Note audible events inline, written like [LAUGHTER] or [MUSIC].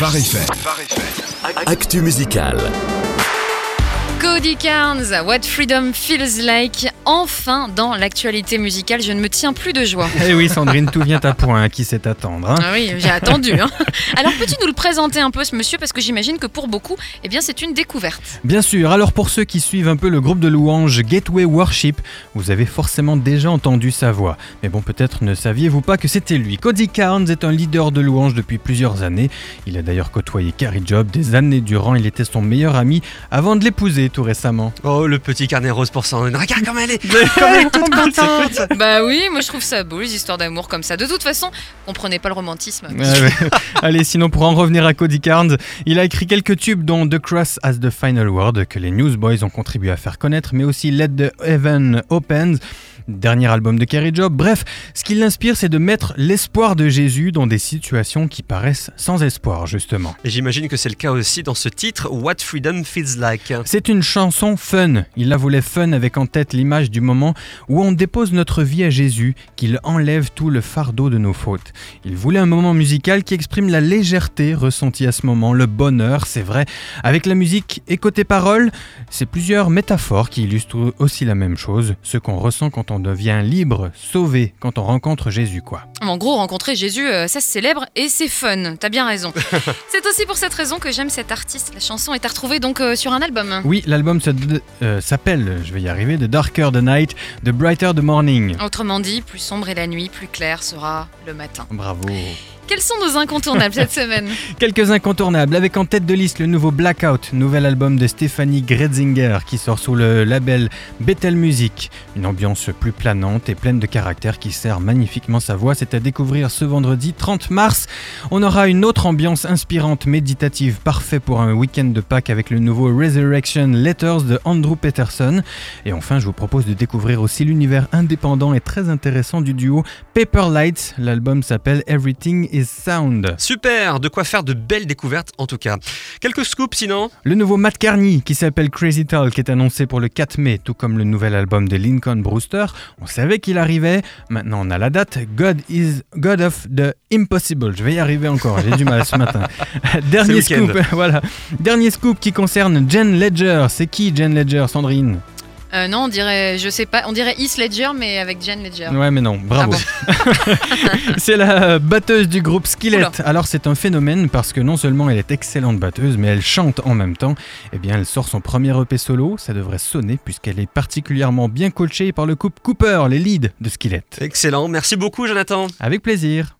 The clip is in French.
Phare. Actu musical. Cody Carnes, What Freedom Feels Like, enfin dans l'actualité musicale, je ne me tiens plus de joie. Eh oui, Sandrine, tout vient à point, qui sait attendre. hein. Ah oui, j'ai attendu. hein. Alors peux-tu nous le présenter un peu ce monsieur parce que j'imagine que pour beaucoup, eh bien c'est une découverte. Bien sûr, alors pour ceux qui suivent un peu le groupe de louanges Gateway Worship, vous avez forcément déjà entendu sa voix. Mais bon, peut-être ne saviez-vous pas que c'était lui. Cody Carnes est un leader de louanges depuis plusieurs années. Il a d'ailleurs côtoyé Carrie Job des années durant. Il était son meilleur ami avant de l'épouser tout récemment. Oh, le petit carnet rose pour Sandrine. Regarde comme elle est, comme elle est toute contente. Bah oui, moi je trouve ça beau les histoires d'amour comme ça. De toute façon, comprenez pas le romantisme. Ouais, ouais. [LAUGHS] Allez, sinon pour en revenir à Cody Carnes, il a écrit quelques tubes dont The Cross as the Final Word que les Newsboys ont contribué à faire connaître, mais aussi Let the Heaven Opens, dernier album de Carrie Job. Bref, ce qui l'inspire, c'est de mettre l'espoir de Jésus dans des situations qui paraissent sans espoir, justement. Et j'imagine que c'est le cas aussi dans ce titre, What Freedom Feels Like. C'est une chanson fun. Il la voulait fun avec en tête l'image du moment où on dépose notre vie à Jésus, qu'il enlève tout le fardeau de nos fautes. Il voulait un moment musical qui exprime la légèreté ressentie à ce moment, le bonheur, c'est vrai. Avec la musique et côté parole, c'est plusieurs métaphores qui illustrent aussi la même chose, ce qu'on ressent quand on devient libre, sauvé, quand on rencontre Jésus, quoi. En gros, rencontrer Jésus, euh, ça se célèbre et c'est fun. T'as bien raison. [LAUGHS] c'est aussi pour cette raison que j'aime cet artiste. La chanson est à retrouver donc euh, sur un album. Oui, l'album euh, s'appelle, je vais y arriver, The Darker the Night, The Brighter the Morning. Autrement dit, plus sombre est la nuit, plus clair sera le matin. Bravo. Quels sont nos incontournables cette semaine? [LAUGHS] Quelques incontournables, avec en tête de liste le nouveau Blackout, nouvel album de Stéphanie Gretzinger qui sort sous le label Bethel Music. Une ambiance plus planante et pleine de caractère qui sert magnifiquement sa voix. C'est à découvrir ce vendredi 30 mars. On aura une autre ambiance inspirante, méditative, parfait pour un week-end de Pâques avec le nouveau Resurrection Letters de Andrew Peterson. Et enfin, je vous propose de découvrir aussi l'univers indépendant et très intéressant du duo Paper Lights. L'album s'appelle Everything is Sound. Super, de quoi faire de belles découvertes en tout cas. Quelques scoops sinon Le nouveau Matt Carney qui s'appelle Crazy Talk est annoncé pour le 4 mai, tout comme le nouvel album de Lincoln Brewster. On savait qu'il arrivait, maintenant on a la date. God is God of the Impossible. Je vais y arriver encore, j'ai du mal ce matin. [LAUGHS] [LAUGHS] Dernier scoop, [LAUGHS] voilà. Dernier scoop qui concerne Jen Ledger. C'est qui Jen Ledger, Sandrine? Euh, Non, on dirait, je sais pas, on dirait Heath Ledger mais avec Jen Ledger. Ouais, mais non, bravo. Ah [LAUGHS] c'est la batteuse du groupe Skillet. Oula. Alors c'est un phénomène parce que non seulement elle est excellente batteuse, mais elle chante en même temps. Eh bien, elle sort son premier EP solo. Ça devrait sonner puisqu'elle est particulièrement bien coachée par le couple Cooper, les leads de Skillet. Excellent, merci beaucoup Jonathan. Avec plaisir.